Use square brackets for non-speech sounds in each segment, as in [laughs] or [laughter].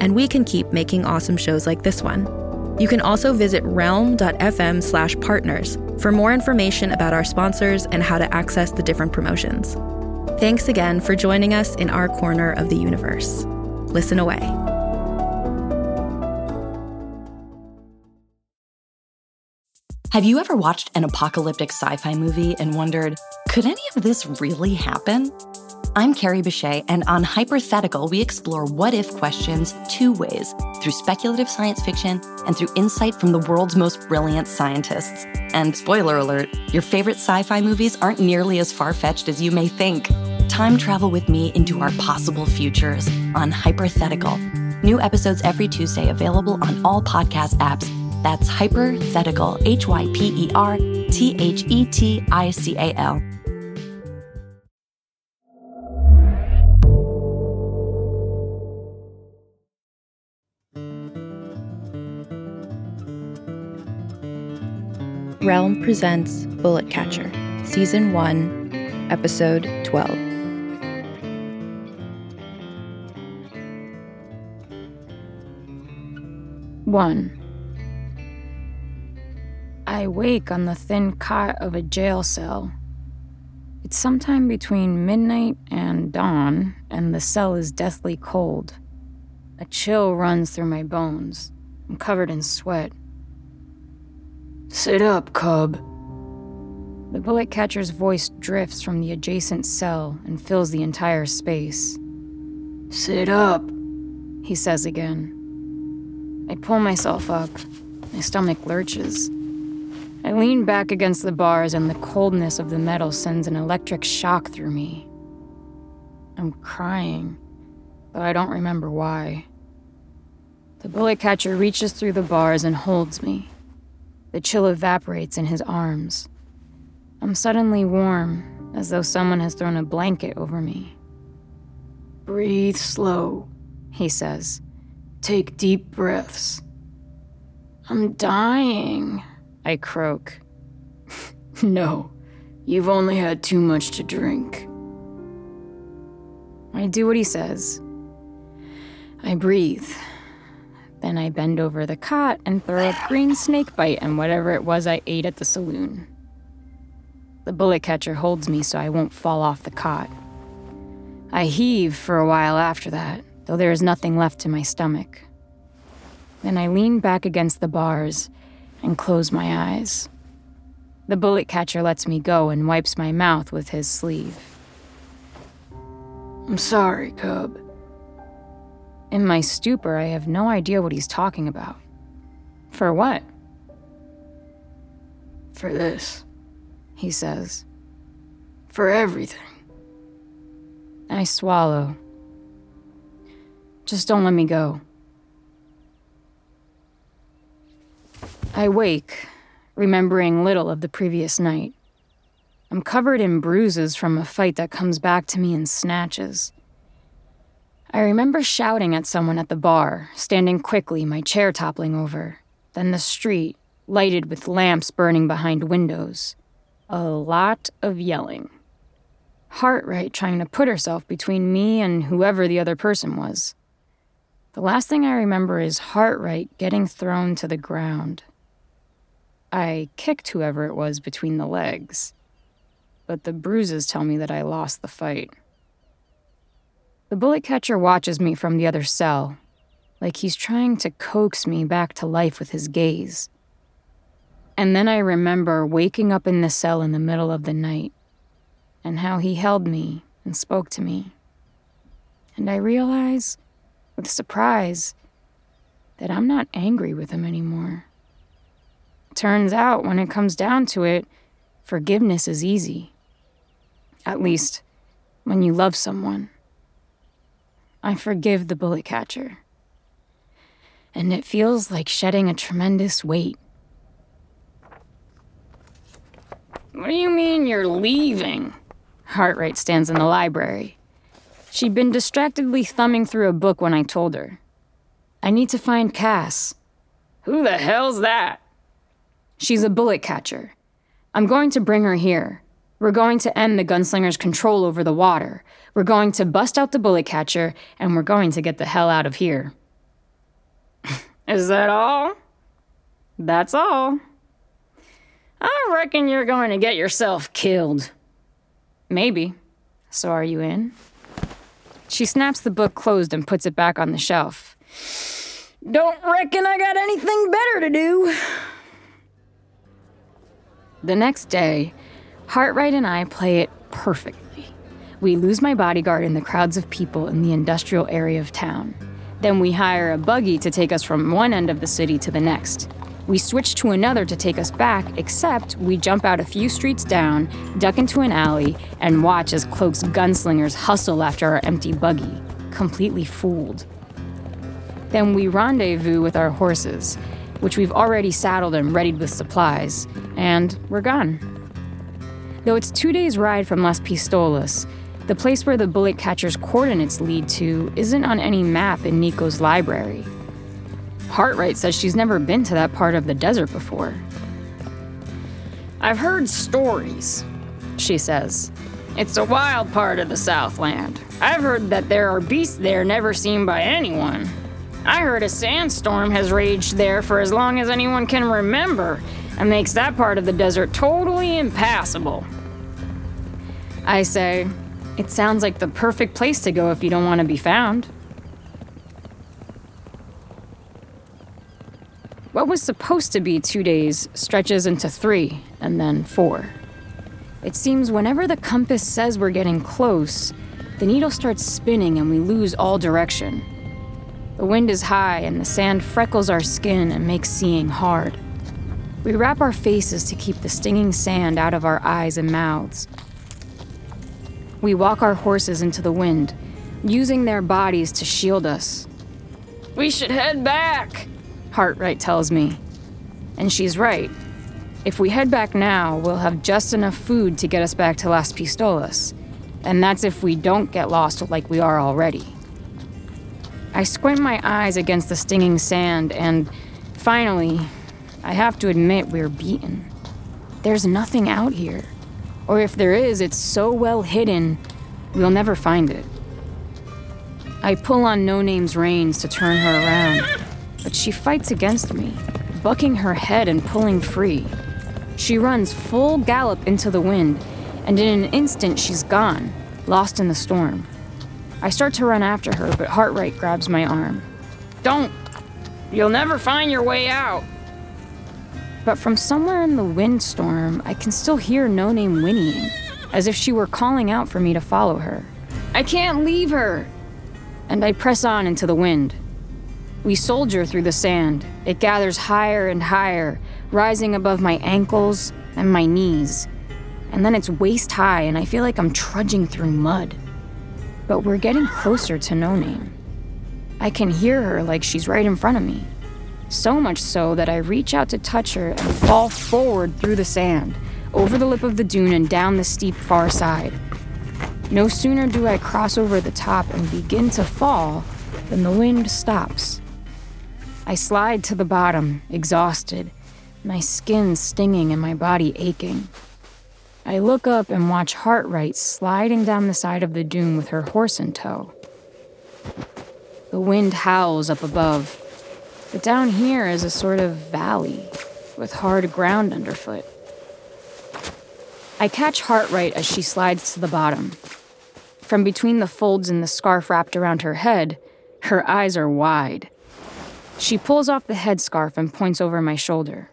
and we can keep making awesome shows like this one. You can also visit realm.fm slash partners for more information about our sponsors and how to access the different promotions. Thanks again for joining us in our corner of the universe. Listen away. Have you ever watched an apocalyptic sci fi movie and wondered, could any of this really happen? I'm Carrie Bechet, and on Hypothetical, we explore what if questions two ways through speculative science fiction and through insight from the world's most brilliant scientists. And spoiler alert, your favorite sci fi movies aren't nearly as far fetched as you may think. Time travel with me into our possible futures on Hypothetical. New episodes every Tuesday available on all podcast apps. That's Hypothetical, H Y P E R T H E T I C A L. Realm presents Bullet Catcher, Season 1, Episode 12. One. I wake on the thin cot of a jail cell. It's sometime between midnight and dawn, and the cell is deathly cold. A chill runs through my bones. I'm covered in sweat. Sit up, cub. The bullet catcher's voice drifts from the adjacent cell and fills the entire space. Sit up, he says again. I pull myself up. My stomach lurches. I lean back against the bars, and the coldness of the metal sends an electric shock through me. I'm crying, but I don't remember why. The bullet catcher reaches through the bars and holds me. The chill evaporates in his arms. I'm suddenly warm, as though someone has thrown a blanket over me. Breathe slow, he says. Take deep breaths. I'm dying, I croak. [laughs] no, you've only had too much to drink. I do what he says. I breathe, then I bend over the cot and throw a green snake bite and whatever it was I ate at the saloon. The bullet catcher holds me so I won't fall off the cot. I heave for a while after that, though there is nothing left to my stomach. Then I lean back against the bars and close my eyes. The bullet catcher lets me go and wipes my mouth with his sleeve. I'm sorry, Cub. In my stupor, I have no idea what he's talking about. For what? For this, he says. For everything. I swallow. Just don't let me go. I wake, remembering little of the previous night. I'm covered in bruises from a fight that comes back to me in snatches. I remember shouting at someone at the bar, standing quickly, my chair toppling over. Then the street, lighted with lamps burning behind windows. A lot of yelling. Hartright trying to put herself between me and whoever the other person was. The last thing I remember is Hartright getting thrown to the ground. I kicked whoever it was between the legs, but the bruises tell me that I lost the fight. The bullet catcher watches me from the other cell, like he's trying to coax me back to life with his gaze. And then I remember waking up in the cell in the middle of the night, and how he held me and spoke to me. And I realize, with surprise, that I'm not angry with him anymore. Turns out, when it comes down to it, forgiveness is easy. At least, when you love someone. I forgive the bullet catcher. and it feels like shedding a tremendous weight. What do you mean you're leaving? Hartright stands in the library. She'd been distractedly thumbing through a book when I told her. I need to find Cass. Who the hell's that? She's a bullet catcher. I'm going to bring her here. We're going to end the gunslinger's control over the water. We're going to bust out the bullet catcher, and we're going to get the hell out of here. [laughs] Is that all? That's all. I reckon you're going to get yourself killed. Maybe. So are you in? She snaps the book closed and puts it back on the shelf. Don't reckon I got anything better to do. The next day, Hartright and I play it perfectly. We lose my bodyguard in the crowds of people in the industrial area of town. Then we hire a buggy to take us from one end of the city to the next. We switch to another to take us back, except we jump out a few streets down, duck into an alley, and watch as Cloak's gunslingers hustle after our empty buggy, completely fooled. Then we rendezvous with our horses, which we've already saddled and readied with supplies, and we're gone. Though it's two days' ride from Las Pistolas, the place where the bullet catcher's coordinates lead to isn't on any map in Nico's library. Hartwright says she's never been to that part of the desert before. I've heard stories, she says. It's a wild part of the Southland. I've heard that there are beasts there never seen by anyone. I heard a sandstorm has raged there for as long as anyone can remember and makes that part of the desert totally impassable. I say, it sounds like the perfect place to go if you don't want to be found. What was supposed to be two days stretches into three, and then four. It seems whenever the compass says we're getting close, the needle starts spinning and we lose all direction. The wind is high and the sand freckles our skin and makes seeing hard. We wrap our faces to keep the stinging sand out of our eyes and mouths. We walk our horses into the wind, using their bodies to shield us. We should head back, Hartwright tells me. And she's right. If we head back now, we'll have just enough food to get us back to Las Pistolas. And that's if we don't get lost like we are already. I squint my eyes against the stinging sand, and finally, I have to admit we're beaten. There's nothing out here. Or if there is, it's so well hidden, we'll never find it. I pull on No Name's reins to turn her around, but she fights against me, bucking her head and pulling free. She runs full gallop into the wind, and in an instant she's gone, lost in the storm. I start to run after her, but Hartwright grabs my arm. Don't! You'll never find your way out! But from somewhere in the windstorm, I can still hear No Name whinnying, as if she were calling out for me to follow her. I can't leave her! And I press on into the wind. We soldier through the sand. It gathers higher and higher, rising above my ankles and my knees. And then it's waist high, and I feel like I'm trudging through mud but we're getting closer to No Name. I can hear her like she's right in front of me. So much so that I reach out to touch her and fall forward through the sand, over the lip of the dune and down the steep far side. No sooner do I cross over the top and begin to fall than the wind stops. I slide to the bottom, exhausted, my skin stinging and my body aching. I look up and watch Hartwright sliding down the side of the dune with her horse in tow. The wind howls up above, but down here is a sort of valley with hard ground underfoot. I catch Hartwright as she slides to the bottom. From between the folds in the scarf wrapped around her head, her eyes are wide. She pulls off the headscarf and points over my shoulder.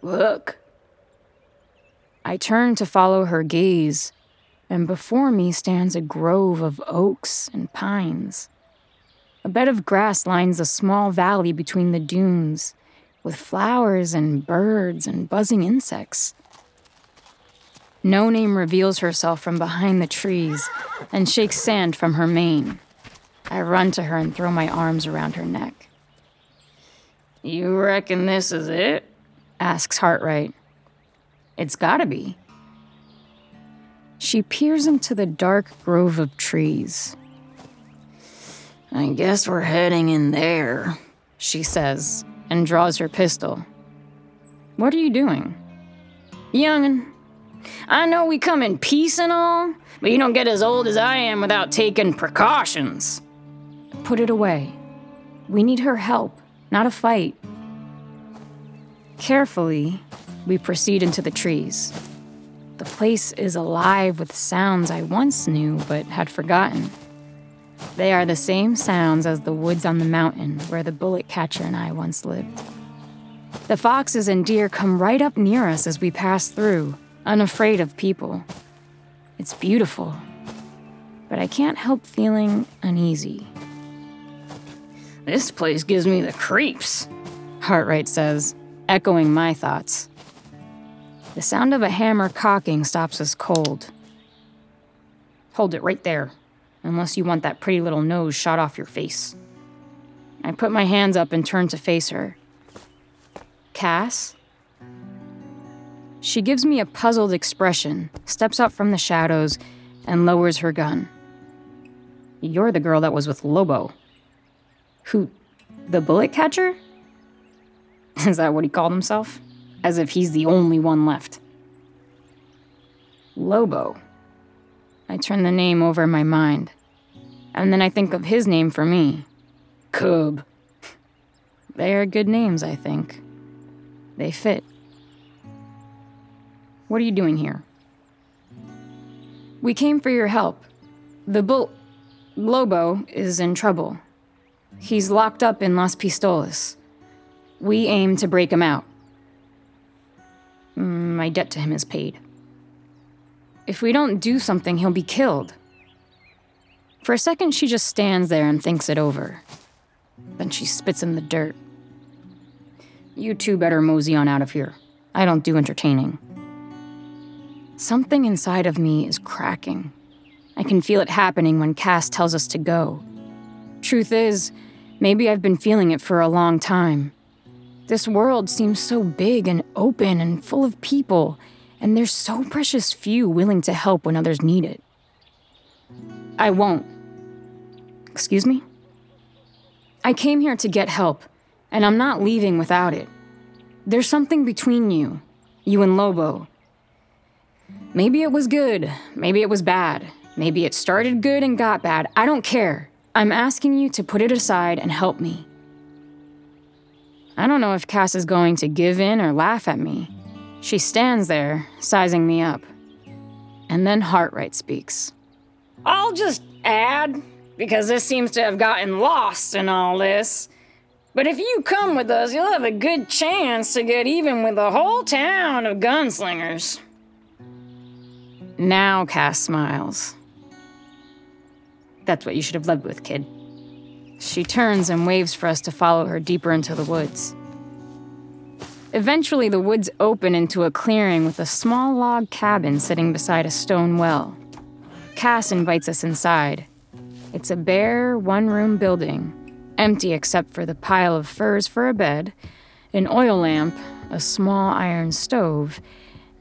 Look, I turn to follow her gaze, and before me stands a grove of oaks and pines. A bed of grass lines a small valley between the dunes, with flowers and birds and buzzing insects. No Name reveals herself from behind the trees and shakes sand from her mane. I run to her and throw my arms around her neck. You reckon this is it? asks Hartwright. It's gotta be. She peers into the dark grove of trees. I guess we're heading in there, she says, and draws her pistol. What are you doing? Youngin', I know we come in peace and all, but you don't get as old as I am without taking precautions. Put it away. We need her help, not a fight. Carefully, we proceed into the trees. The place is alive with sounds I once knew but had forgotten. They are the same sounds as the woods on the mountain where the bullet catcher and I once lived. The foxes and deer come right up near us as we pass through, unafraid of people. It's beautiful, but I can't help feeling uneasy. This place gives me the creeps, Hartright says, echoing my thoughts. The sound of a hammer cocking stops us cold. Hold it right there, unless you want that pretty little nose shot off your face. I put my hands up and turn to face her. Cass? She gives me a puzzled expression, steps up from the shadows, and lowers her gun. You're the girl that was with Lobo. Who? The bullet catcher? [laughs] Is that what he called himself? As if he's the only one left. Lobo. I turn the name over in my mind. And then I think of his name for me Cub. They are good names, I think. They fit. What are you doing here? We came for your help. The bull. Lobo is in trouble. He's locked up in Las Pistolas. We aim to break him out. Mm, my debt to him is paid. If we don't do something, he'll be killed. For a second, she just stands there and thinks it over. Then she spits in the dirt. You two better mosey on out of here. I don't do entertaining. Something inside of me is cracking. I can feel it happening when Cass tells us to go. Truth is, maybe I've been feeling it for a long time. This world seems so big and open and full of people, and there's so precious few willing to help when others need it. I won't. Excuse me? I came here to get help, and I'm not leaving without it. There's something between you, you and Lobo. Maybe it was good, maybe it was bad, maybe it started good and got bad. I don't care. I'm asking you to put it aside and help me. I don't know if Cass is going to give in or laugh at me. She stands there, sizing me up. And then Hartright speaks. I'll just add, because this seems to have gotten lost in all this. But if you come with us, you'll have a good chance to get even with the whole town of gunslingers. Now Cass smiles. That's what you should have led with, kid. She turns and waves for us to follow her deeper into the woods. Eventually, the woods open into a clearing with a small log cabin sitting beside a stone well. Cass invites us inside. It's a bare, one room building, empty except for the pile of furs for a bed, an oil lamp, a small iron stove,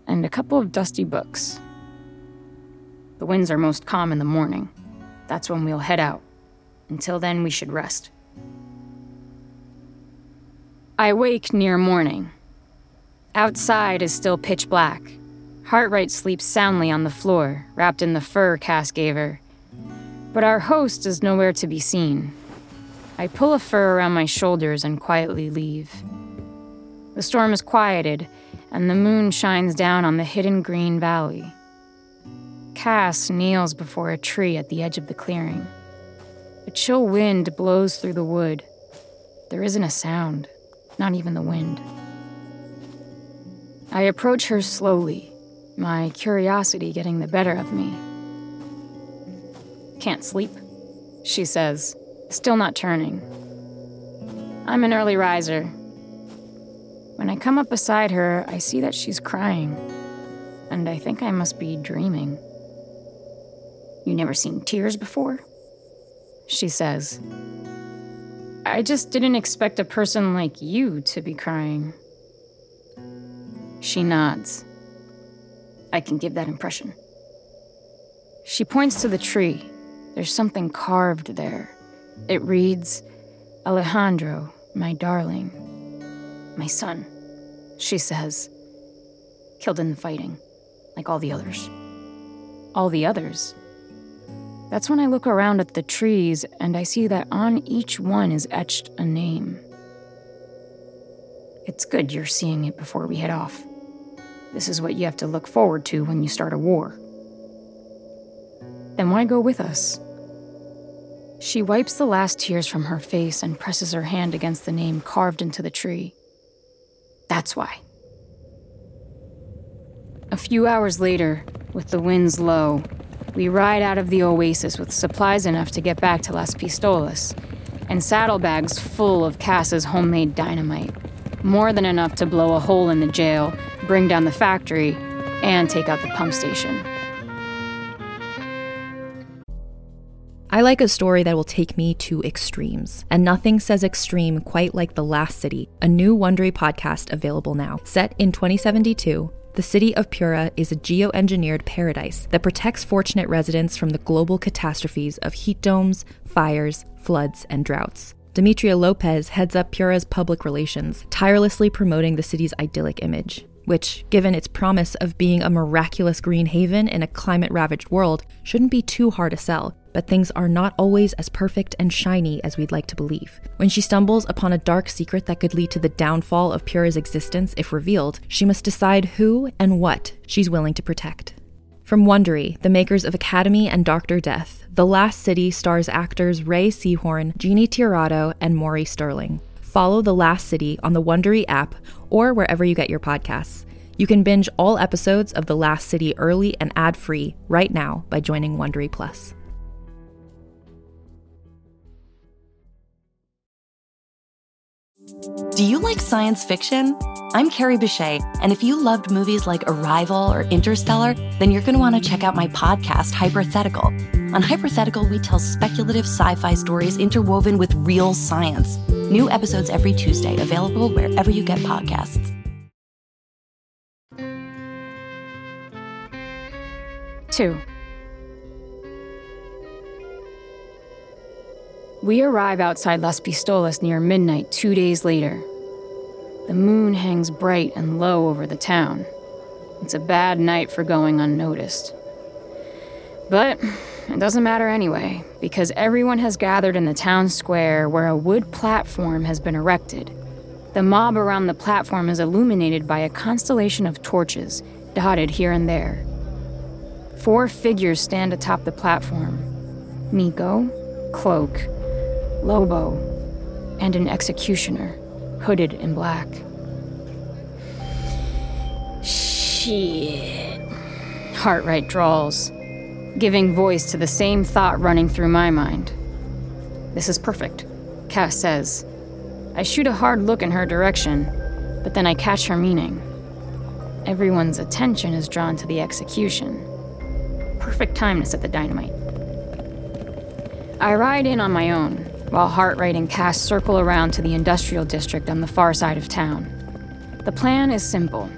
and a couple of dusty books. The winds are most calm in the morning. That's when we'll head out. Until then, we should rest. I wake near morning. Outside is still pitch black. Hartwright sleeps soundly on the floor, wrapped in the fur Cass gave her. But our host is nowhere to be seen. I pull a fur around my shoulders and quietly leave. The storm is quieted, and the moon shines down on the hidden green valley. Cass kneels before a tree at the edge of the clearing. A chill wind blows through the wood. There isn't a sound, not even the wind. I approach her slowly, my curiosity getting the better of me. Can't sleep, she says, still not turning. I'm an early riser. When I come up beside her, I see that she's crying, and I think I must be dreaming. You never seen tears before? she says. I just didn't expect a person like you to be crying. She nods. I can give that impression. She points to the tree. There's something carved there. It reads, Alejandro, my darling. My son, she says. Killed in the fighting, like all the others. All the others? That's when I look around at the trees and I see that on each one is etched a name. It's good you're seeing it before we head off. This is what you have to look forward to when you start a war. Then why go with us? She wipes the last tears from her face and presses her hand against the name carved into the tree. That's why. A few hours later, with the winds low, we ride out of the oasis with supplies enough to get back to Las Pistolas, and saddlebags full of Cass's homemade dynamite. More than enough to blow a hole in the jail, bring down the factory, and take out the pump station. I like a story that will take me to extremes, and nothing says extreme quite like The Last City, a new Wondery podcast available now. Set in 2072, the city of Piura is a geoengineered paradise that protects fortunate residents from the global catastrophes of heat domes, fires, floods, and droughts. Demetria Lopez heads up Piura's public relations, tirelessly promoting the city's idyllic image, which, given its promise of being a miraculous green haven in a climate ravaged world, shouldn't be too hard to sell but things are not always as perfect and shiny as we'd like to believe. When she stumbles upon a dark secret that could lead to the downfall of Piura's existence if revealed, she must decide who and what she's willing to protect. From Wondery, the makers of Academy and Dr. Death, The Last City stars actors Rhea Seehorn, Jeannie Tirado, and Maury Sterling. Follow The Last City on the Wondery app or wherever you get your podcasts. You can binge all episodes of The Last City early and ad-free right now by joining Wondery Plus. Do you like science fiction? I'm Carrie Bechet, and if you loved movies like Arrival or Interstellar, then you're going to want to check out my podcast, Hypothetical. On Hypothetical, we tell speculative sci fi stories interwoven with real science. New episodes every Tuesday, available wherever you get podcasts. Two. We arrive outside Las Pistolas near midnight two days later. The moon hangs bright and low over the town. It's a bad night for going unnoticed. But it doesn't matter anyway, because everyone has gathered in the town square where a wood platform has been erected. The mob around the platform is illuminated by a constellation of torches, dotted here and there. Four figures stand atop the platform Nico, Cloak, Lobo, and an executioner, hooded in black. Shit. Hartwright drawls, giving voice to the same thought running through my mind. This is perfect, Cass says. I shoot a hard look in her direction, but then I catch her meaning. Everyone's attention is drawn to the execution. Perfect time to set the dynamite. I ride in on my own, while Hartright and Cass circle around to the industrial district on the far side of town. The plan is simple.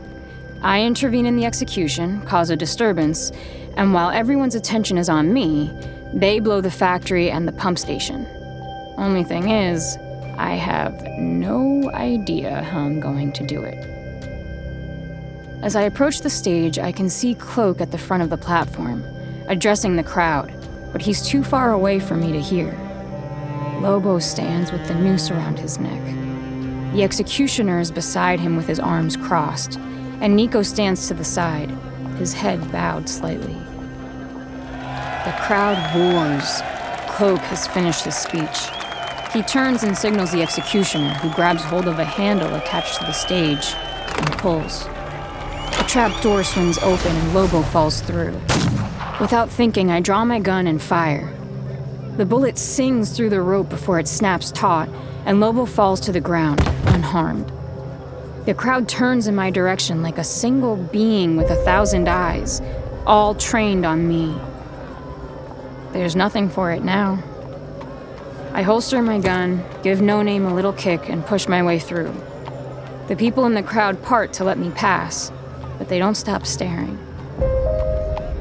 I intervene in the execution, cause a disturbance, and while everyone's attention is on me, they blow the factory and the pump station. Only thing is, I have no idea how I'm going to do it. As I approach the stage, I can see Cloak at the front of the platform, addressing the crowd, but he's too far away for me to hear. Lobo stands with the noose around his neck. The executioner is beside him with his arms crossed, and Nico stands to the side, his head bowed slightly. The crowd roars. Cloak has finished his speech. He turns and signals the executioner, who grabs hold of a handle attached to the stage and pulls. A trap door swings open and Lobo falls through. Without thinking, I draw my gun and fire. The bullet sings through the rope before it snaps taut, and Lobo falls to the ground, unharmed. The crowd turns in my direction like a single being with a thousand eyes, all trained on me. There's nothing for it now. I holster my gun, give No Name a little kick, and push my way through. The people in the crowd part to let me pass, but they don't stop staring.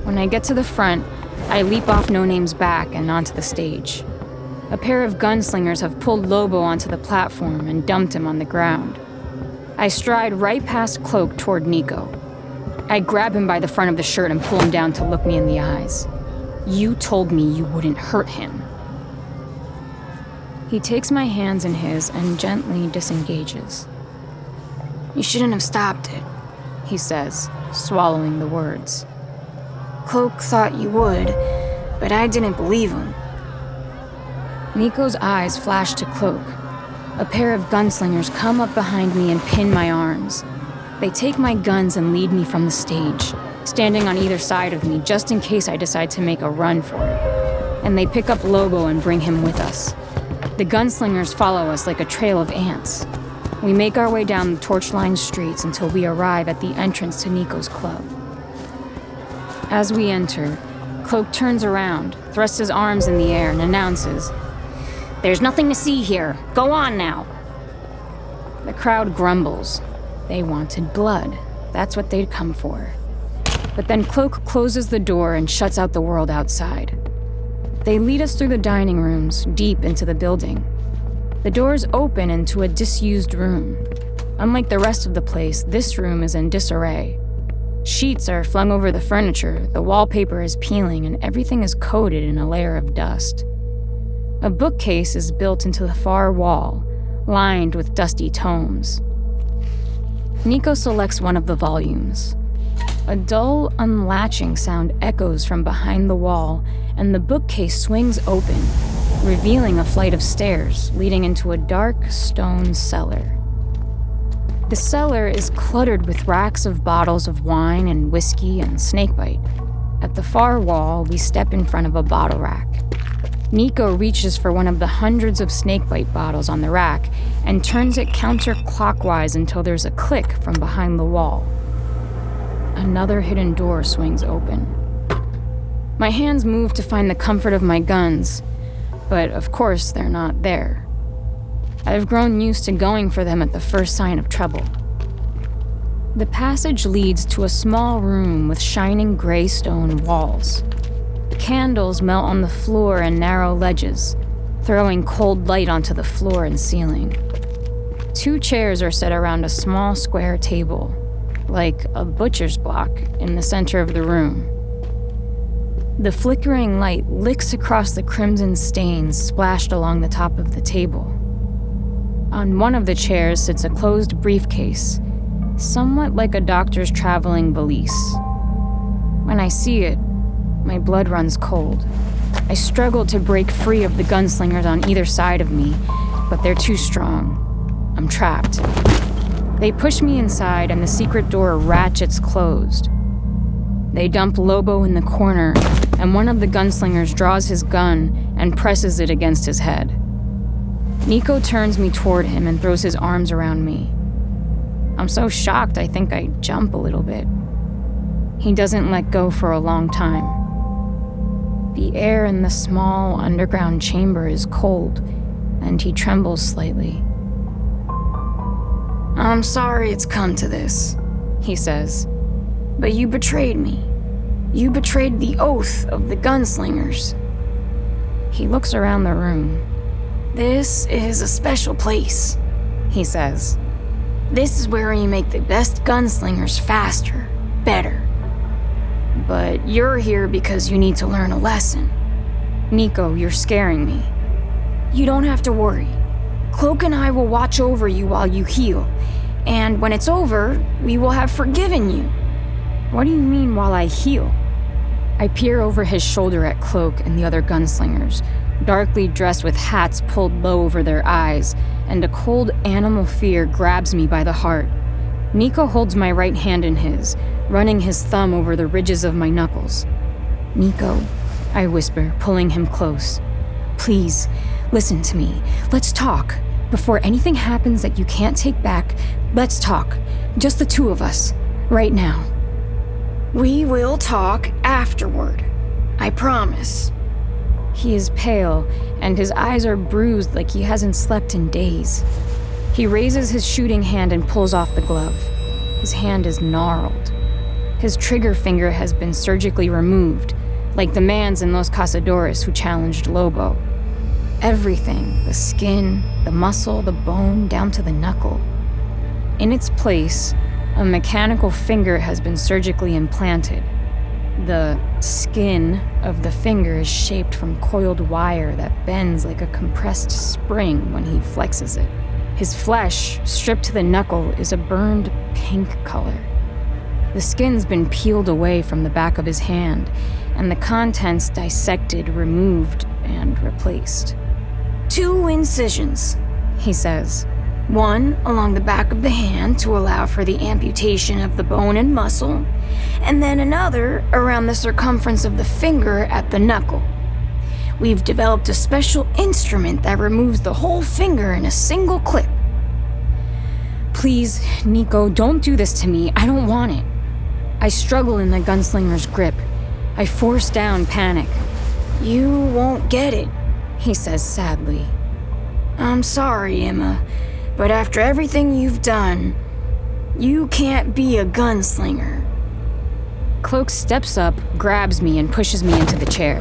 When I get to the front, I leap off No Name's back and onto the stage. A pair of gunslingers have pulled Lobo onto the platform and dumped him on the ground. I stride right past Cloak toward Nico. I grab him by the front of the shirt and pull him down to look me in the eyes. You told me you wouldn't hurt him. He takes my hands in his and gently disengages. You shouldn't have stopped it, he says, swallowing the words. Cloak thought you would, but I didn't believe him. Nico's eyes flash to Cloak. A pair of gunslingers come up behind me and pin my arms. They take my guns and lead me from the stage, standing on either side of me just in case I decide to make a run for it. And they pick up Lobo and bring him with us. The gunslingers follow us like a trail of ants. We make our way down the torch lined streets until we arrive at the entrance to Nico's club. As we enter, Cloak turns around, thrusts his arms in the air, and announces, There's nothing to see here. Go on now. The crowd grumbles. They wanted blood. That's what they'd come for. But then Cloak closes the door and shuts out the world outside. They lead us through the dining rooms, deep into the building. The doors open into a disused room. Unlike the rest of the place, this room is in disarray. Sheets are flung over the furniture, the wallpaper is peeling, and everything is coated in a layer of dust. A bookcase is built into the far wall, lined with dusty tomes. Nico selects one of the volumes. A dull, unlatching sound echoes from behind the wall, and the bookcase swings open, revealing a flight of stairs leading into a dark stone cellar. The cellar is cluttered with racks of bottles of wine and whiskey and snakebite. At the far wall, we step in front of a bottle rack. Nico reaches for one of the hundreds of snakebite bottles on the rack and turns it counterclockwise until there's a click from behind the wall. Another hidden door swings open. My hands move to find the comfort of my guns, but of course they're not there. I've grown used to going for them at the first sign of trouble. The passage leads to a small room with shining gray stone walls. Candles melt on the floor and narrow ledges, throwing cold light onto the floor and ceiling. Two chairs are set around a small square table, like a butcher's block, in the center of the room. The flickering light licks across the crimson stains splashed along the top of the table. On one of the chairs sits a closed briefcase, somewhat like a doctor's traveling valise. When I see it, my blood runs cold. I struggle to break free of the gunslingers on either side of me, but they're too strong. I'm trapped. They push me inside, and the secret door ratchets closed. They dump Lobo in the corner, and one of the gunslingers draws his gun and presses it against his head. Nico turns me toward him and throws his arms around me. I'm so shocked I think I jump a little bit. He doesn't let go for a long time. The air in the small underground chamber is cold, and he trembles slightly. I'm sorry it's come to this, he says, but you betrayed me. You betrayed the oath of the gunslingers. He looks around the room. This is a special place, he says. This is where you make the best gunslingers faster, better. But you're here because you need to learn a lesson. Nico, you're scaring me. You don't have to worry. Cloak and I will watch over you while you heal, and when it's over, we will have forgiven you. What do you mean while I heal? I peer over his shoulder at Cloak and the other gunslingers, darkly dressed with hats pulled low over their eyes, and a cold animal fear grabs me by the heart. Nico holds my right hand in his, running his thumb over the ridges of my knuckles. Nico, I whisper, pulling him close. Please, listen to me. Let's talk. Before anything happens that you can't take back, let's talk. Just the two of us. Right now. We will talk afterward. I promise. He is pale, and his eyes are bruised like he hasn't slept in days. He raises his shooting hand and pulls off the glove. His hand is gnarled. His trigger finger has been surgically removed, like the man's in Los Cazadores who challenged Lobo. Everything the skin, the muscle, the bone, down to the knuckle. In its place, a mechanical finger has been surgically implanted. The skin of the finger is shaped from coiled wire that bends like a compressed spring when he flexes it. His flesh, stripped to the knuckle, is a burned pink color. The skin's been peeled away from the back of his hand, and the contents dissected, removed, and replaced. Two incisions, he says. One along the back of the hand to allow for the amputation of the bone and muscle, and then another around the circumference of the finger at the knuckle. We've developed a special instrument that removes the whole finger in a single clip. Please, Nico, don't do this to me. I don't want it. I struggle in the gunslinger's grip. I force down panic. You won't get it, he says sadly. I'm sorry, Emma, but after everything you've done, you can't be a gunslinger. Cloak steps up, grabs me, and pushes me into the chair.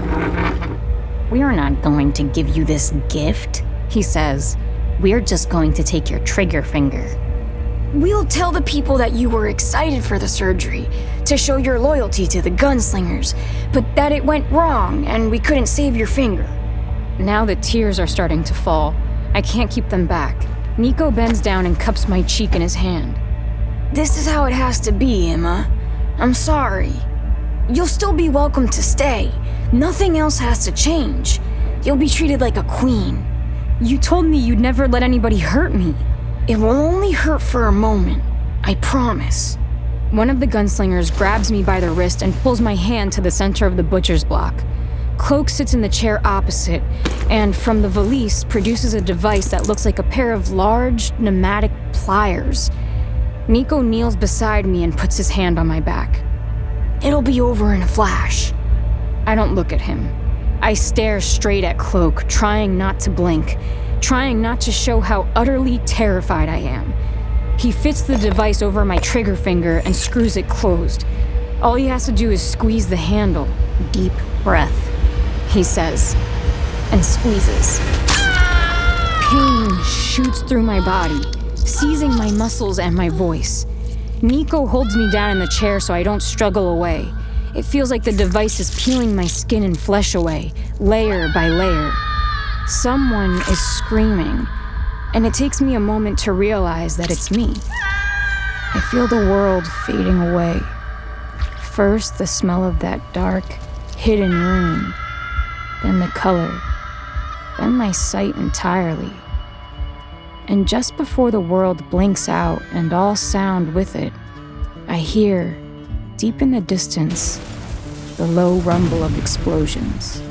We're not going to give you this gift, he says. We're just going to take your trigger finger. We'll tell the people that you were excited for the surgery to show your loyalty to the gunslingers, but that it went wrong and we couldn't save your finger. Now the tears are starting to fall. I can't keep them back. Nico bends down and cups my cheek in his hand. This is how it has to be, Emma. I'm sorry. You'll still be welcome to stay. Nothing else has to change. You'll be treated like a queen. You told me you'd never let anybody hurt me. It will only hurt for a moment. I promise. One of the gunslingers grabs me by the wrist and pulls my hand to the center of the butcher's block. Cloak sits in the chair opposite, and from the valise produces a device that looks like a pair of large pneumatic pliers. Nico kneels beside me and puts his hand on my back. It'll be over in a flash. I don't look at him. I stare straight at Cloak, trying not to blink, trying not to show how utterly terrified I am. He fits the device over my trigger finger and screws it closed. All he has to do is squeeze the handle. Deep breath he says, and squeezes. Pain shoots through my body, seizing my muscles and my voice. Nico holds me down in the chair so I don't struggle away. It feels like the device is peeling my skin and flesh away, layer by layer. Someone is screaming, and it takes me a moment to realize that it's me. I feel the world fading away. First, the smell of that dark, hidden room then the color, then my sight entirely. And just before the world blinks out and all sound with it, I hear, deep in the distance, the low rumble of explosions.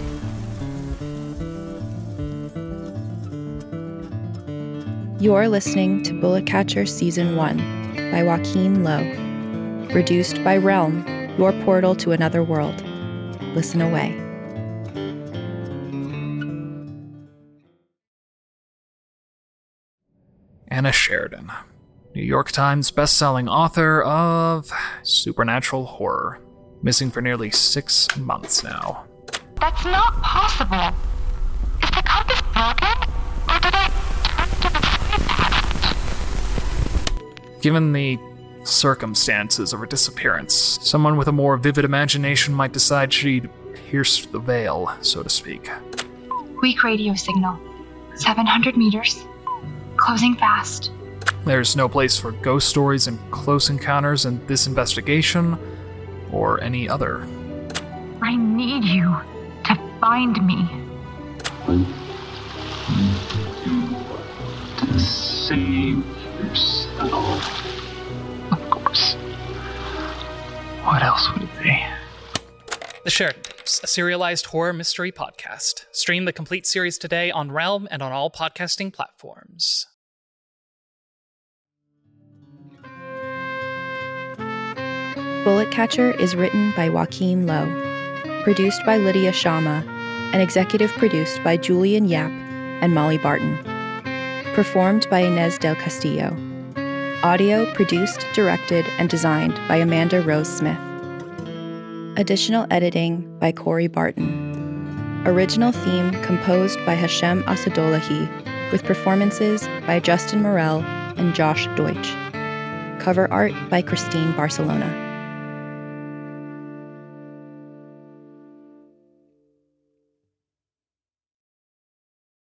You're listening to Bulletcatcher Season 1 by Joaquin Lowe. Produced by Realm, your portal to another world. Listen away. Anna Sheridan, New York Times bestselling author of supernatural horror, missing for nearly six months now. That's not possible. Is the compass broken, or did I turn to the? Given the circumstances of her disappearance, someone with a more vivid imagination might decide she'd pierced the veil, so to speak. Weak radio signal. 700 meters. Closing fast. There's no place for ghost stories and close encounters in this investigation, or any other. I need you to find me. To save yourself. Of course. What else would it be? The Sheridan Tapes, a serialized horror mystery podcast. Stream the complete series today on Realm and on all podcasting platforms. Bulletcatcher is written by Joaquin Lowe, produced by Lydia Shama, and executive produced by Julian Yap and Molly Barton. Performed by Inez del Castillo. Audio produced, directed, and designed by Amanda Rose Smith. Additional editing by Corey Barton. Original theme composed by Hashem Asadolahi, with performances by Justin Morel and Josh Deutsch. Cover art by Christine Barcelona.